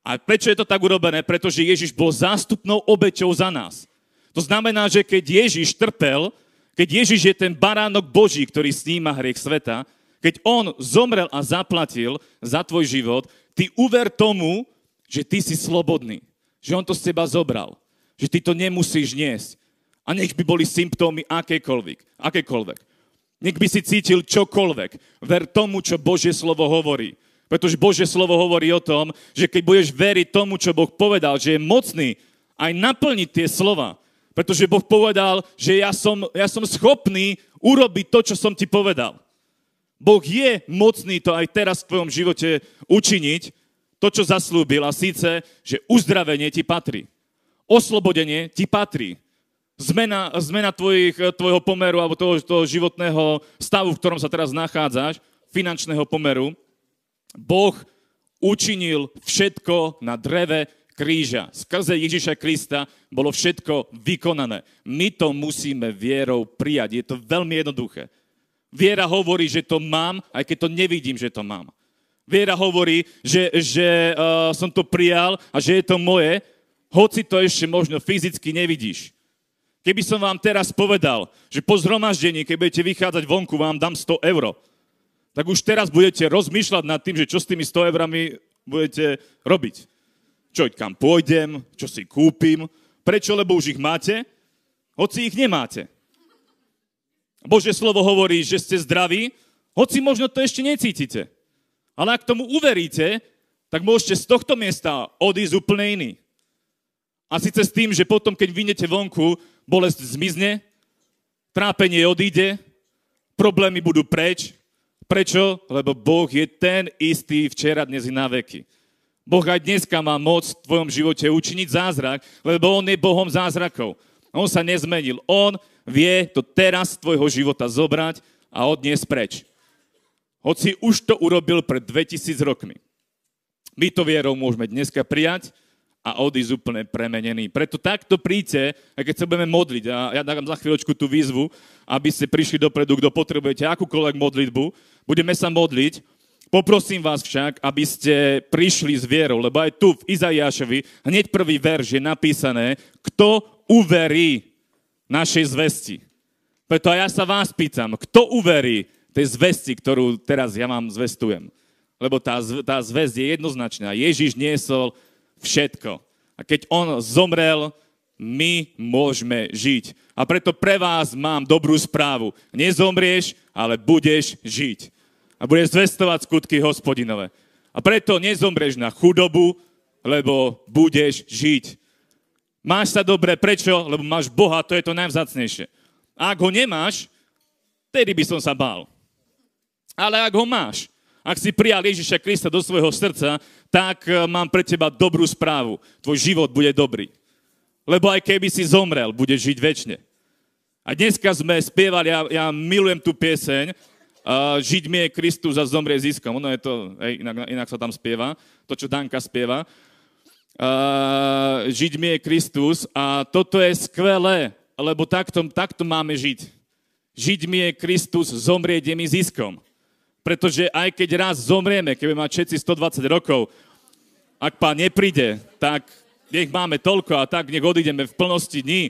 [SPEAKER 3] A prečo je to tak urobené? Pretože Ježiš bol zástupnou obeťou za nás. To znamená, že keď Ježiš trpel, keď Ježiš je ten baránok Boží, ktorý sníma hriech sveta, Keď on zomrel a zaplatil za tvoj život, ty uver tomu, že ty si slobodný. Že on to z teba zobral. Že ty to nemusíš niesť. A nech by boli symptómy akékoľvek. akékoľvek. Nech by si cítil čokoľvek. Ver tomu, čo Božie slovo hovorí. Pretože Božie slovo hovorí o tom, že keď budeš veriť tomu, čo Boh povedal, že je mocný aj naplniť tie slova, pretože Boh povedal, že ja som, ja som schopný urobiť to, čo som ti povedal. Boh je mocný to aj teraz v tvojom živote učiniť, to, čo zaslúbil, a síce, že uzdravenie ti patrí. Oslobodenie ti patrí. Zmena, zmena tvojich, tvojho pomeru alebo toho, toho životného stavu, v ktorom sa teraz nachádzaš, finančného pomeru. Boh učinil všetko na dreve kríža. Skrze Ježiša Krista bolo všetko vykonané. My to musíme vierou prijať. Je to veľmi jednoduché. Viera hovorí, že to mám, aj keď to nevidím, že to mám. Viera hovorí, že, že uh, som to prijal a že je to moje, hoci to ešte možno fyzicky nevidíš. Keby som vám teraz povedal, že po zhromaždení, keď budete vychádzať vonku, vám dám 100 eur, tak už teraz budete rozmýšľať nad tým, že čo s tými 100 eurami budete robiť. Čo, kam pôjdem, čo si kúpim, prečo, lebo už ich máte, hoci ich nemáte. Bože slovo hovorí, že ste zdraví, hoci možno to ešte necítite. Ale ak tomu uveríte, tak môžete z tohto miesta odísť úplne iný. A síce s tým, že potom, keď vynete vonku, bolesť zmizne, trápenie odíde, problémy budú preč. Prečo? Lebo Boh je ten istý včera, dnes i na veky. Boh aj dneska má moc v tvojom živote učiniť zázrak, lebo On je Bohom zázrakov. On sa nezmenil. On vie to teraz z tvojho života zobrať a odniesť preč. Hoci už to urobil pred 2000 rokmi. My to vierou môžeme dneska prijať a odísť úplne premenený. Preto takto príďte, a keď sa budeme modliť, a ja dám za chvíľočku tú výzvu, aby ste prišli dopredu, kto potrebujete akúkoľvek modlitbu, budeme sa modliť. Poprosím vás však, aby ste prišli s vierou, lebo aj tu v Izajášovi hneď prvý verš je napísané, kto uverí našej zvesti. Preto ja sa vás pýtam, kto uverí tej zvesti, ktorú teraz ja vám zvestujem? Lebo tá, tá zväzť je jednoznačná. Ježiš niesol všetko. A keď on zomrel, my môžeme žiť. A preto pre vás mám dobrú správu. Nezomrieš, ale budeš žiť. A budeš zvestovať skutky hospodinové. A preto nezomrieš na chudobu, lebo budeš žiť. Máš sa dobre, prečo? Lebo máš Boha, to je to najvzácnejšie. A ak ho nemáš, tedy by som sa bál. Ale ak ho máš, ak si prijal Ježiša Krista do svojho srdca, tak eh, mám pre teba dobrú správu. Tvoj život bude dobrý. Lebo aj keby si zomrel, budeš žiť väčšine. A dneska sme spievali, ja, ja milujem tú pieseň, uh, Žiť mi je Kristus a zomrie ziskom. Ono je to, hej, inak, inak sa tam spieva, to, čo Danka spieva uh, žiť mi je Kristus a toto je skvelé, lebo takto, takto máme žiť. Žiť mi je Kristus, zomrieť je mi ziskom. Pretože aj keď raz zomrieme, keď má všetci 120 rokov, ak pán nepríde, tak nech máme toľko a tak nech odídeme v plnosti dní.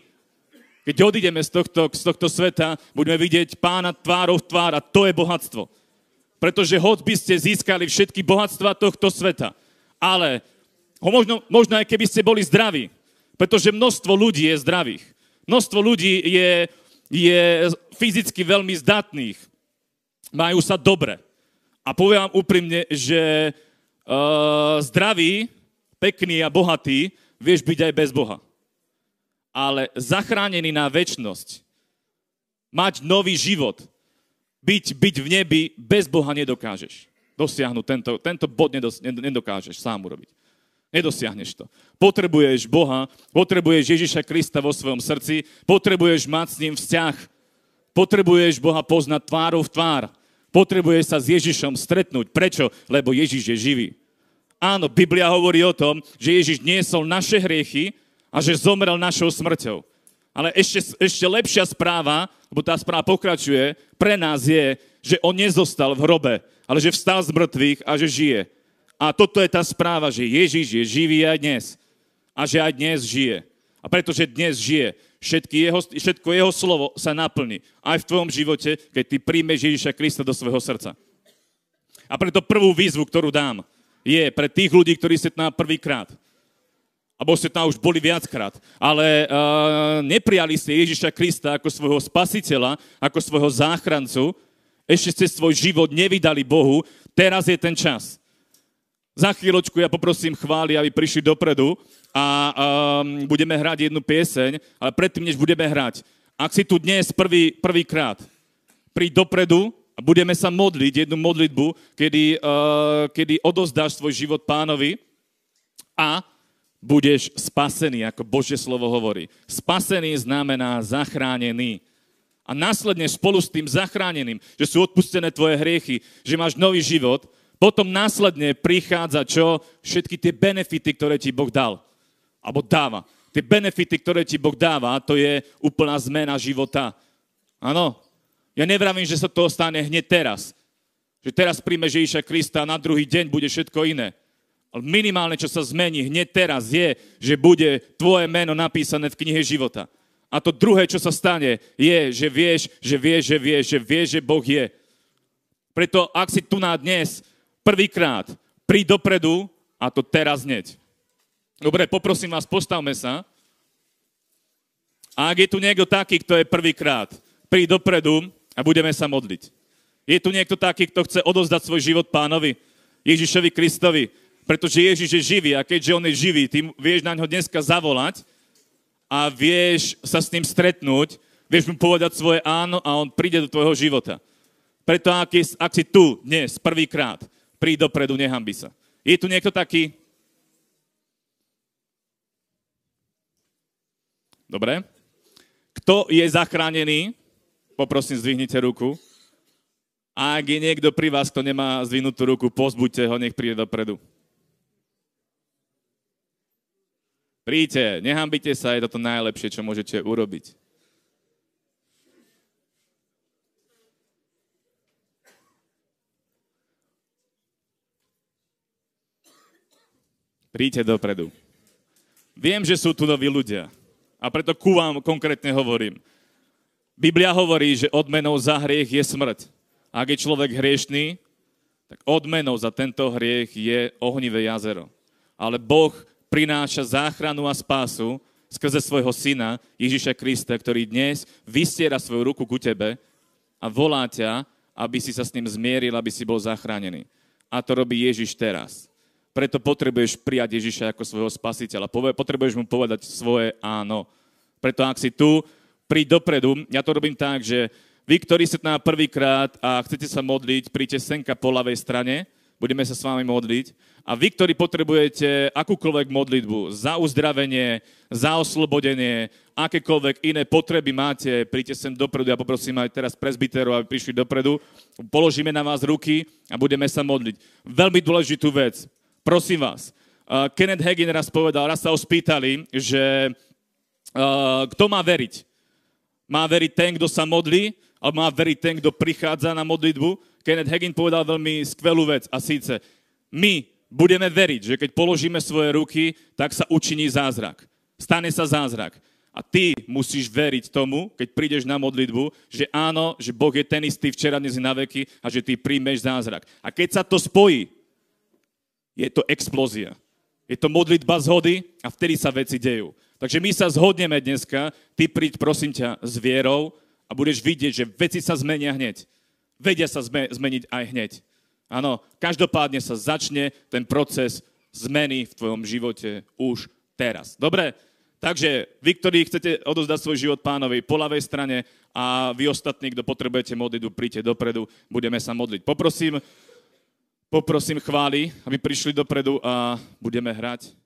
[SPEAKER 3] Keď odídeme z tohto, z tohto sveta, budeme vidieť pána tvárov v tvár a to je bohatstvo. Pretože hod by ste získali všetky bohatstva tohto sveta, ale možno, možno aj keby ste boli zdraví, pretože množstvo ľudí je zdravých. Množstvo ľudí je, je fyzicky veľmi zdatných. Majú sa dobre. A poviem vám úprimne, že uh, zdravý, pekný a bohatý vieš byť aj bez Boha. Ale zachránený na väčnosť, mať nový život, byť, byť v nebi, bez Boha nedokážeš dosiahnuť. Tento, tento bod nedos, nedokážeš sám urobiť. Nedosiahneš to. Potrebuješ Boha, potrebuješ Ježiša Krista vo svojom srdci, potrebuješ mať s ním vzťah, potrebuješ Boha poznať tvárou v tvár, potrebuješ sa s Ježišom stretnúť. Prečo? Lebo Ježiš je živý. Áno, Biblia hovorí o tom, že Ježiš niesol naše hriechy a že zomrel našou smrťou. Ale ešte, ešte lepšia správa, lebo tá správa pokračuje, pre nás je, že on nezostal v hrobe, ale že vstal z mŕtvych a že žije. A toto je tá správa, že Ježiš je živý aj dnes. A že aj dnes žije. A pretože dnes žije, všetky jeho, všetko jeho slovo sa naplní. Aj v tvojom živote, keď ty príjmeš Ježiša Krista do svojho srdca. A preto prvú výzvu, ktorú dám, je pre tých ľudí, ktorí ste na prvýkrát. Abo ste tam už boli viackrát. Ale uh, neprijali ste Ježiša Krista ako svojho spasiteľa, ako svojho záchrancu. Ešte ste svoj život nevydali Bohu. Teraz je ten čas. Za chvíľočku ja poprosím chváli, aby prišli dopredu a um, budeme hrať jednu pieseň, ale predtým, než budeme hrať, ak si tu dnes prvý, prvýkrát, príď dopredu a budeme sa modliť jednu modlitbu, kedy, uh, kedy odozdáš svoj život pánovi a budeš spasený, ako Božie slovo hovorí. Spasený znamená zachránený. A následne spolu s tým zachráneným, že sú odpustené tvoje hriechy, že máš nový život, potom následne prichádza čo? Všetky tie benefity, ktoré ti Boh dal. Alebo dáva. Tie benefity, ktoré ti Boh dáva, to je úplná zmena života. Áno. Ja nevravím, že sa to stane hneď teraz. Že teraz príjme Ježíša Krista a na druhý deň bude všetko iné. Ale minimálne, čo sa zmení hneď teraz, je, že bude tvoje meno napísané v knihe života. A to druhé, čo sa stane, je, že vieš, že vieš, že vieš, že vieš, že Boh je. Preto, ak si tu na dnes, prvýkrát, príď dopredu a to teraz hneď. Dobre, poprosím vás, postavme sa. A ak je tu niekto taký, kto je prvýkrát, príď dopredu a budeme sa modliť. Je tu niekto taký, kto chce odozdať svoj život pánovi, Ježišovi Kristovi, pretože Ježiš je živý a keďže on je živý, ty vieš na ňo dneska zavolať a vieš sa s ním stretnúť, vieš mu povedať svoje áno a on príde do tvojho života. Preto ak, je, ak si tu dnes prvýkrát, príď dopredu, nehambi sa. Je tu niekto taký? Dobre. Kto je zachránený? Poprosím, zdvihnite ruku. A ak je niekto pri vás, kto nemá zdvihnutú ruku, pozbuďte ho, nech príde dopredu. Príďte, nehambite sa, je to to najlepšie, čo môžete urobiť. Príďte dopredu. Viem, že sú tu noví ľudia a preto ku vám konkrétne hovorím. Biblia hovorí, že odmenou za hriech je smrť. Ak je človek hriešný, tak odmenou za tento hriech je ohnivé jazero. Ale Boh prináša záchranu a spásu skrze svojho syna Ježiša Krista, ktorý dnes vystiera svoju ruku ku tebe a volá ťa, aby si sa s ním zmieril, aby si bol zachránený. A to robí Ježiš teraz. Preto potrebuješ prijať Ježiša ako svojho spasiteľa. Potrebuješ mu povedať svoje áno. Preto ak si tu, príď dopredu. Ja to robím tak, že vy, ktorí ste na prvýkrát a chcete sa modliť, príďte senka po ľavej strane, budeme sa s vami modliť. A vy, ktorí potrebujete akúkoľvek modlitbu za uzdravenie, za oslobodenie, akékoľvek iné potreby máte, príďte sem dopredu. Ja poprosím aj teraz presbyterov, aby prišli dopredu. Položíme na vás ruky a budeme sa modliť. Veľmi dôležitú vec. Prosím vás, uh, Kenneth Hagin raz povedal, raz sa ho spýtali, že uh, kto má veriť? Má veriť ten, kto sa modlí, alebo má veriť ten, kto prichádza na modlitbu? Kenneth Hagin povedal veľmi skvelú vec a síce my budeme veriť, že keď položíme svoje ruky, tak sa učiní zázrak. Stane sa zázrak. A ty musíš veriť tomu, keď prídeš na modlitbu, že áno, že Boh je ten istý včera, dnes na veky a že ty príjmeš zázrak. A keď sa to spojí, je to explózia. Je to modlitba zhody a vtedy sa veci dejú. Takže my sa zhodneme dneska, ty príď prosím ťa s vierou a budeš vidieť, že veci sa zmenia hneď. Vedia sa zmeniť aj hneď. Áno, každopádne sa začne ten proces zmeny v tvojom živote už teraz. Dobre? Takže vy, ktorí chcete odozdať svoj život pánovi po ľavej strane a vy ostatní, kto potrebujete modlitu, príďte dopredu, budeme sa modliť. Poprosím, poprosím chváli, aby prišli dopredu a budeme hrať.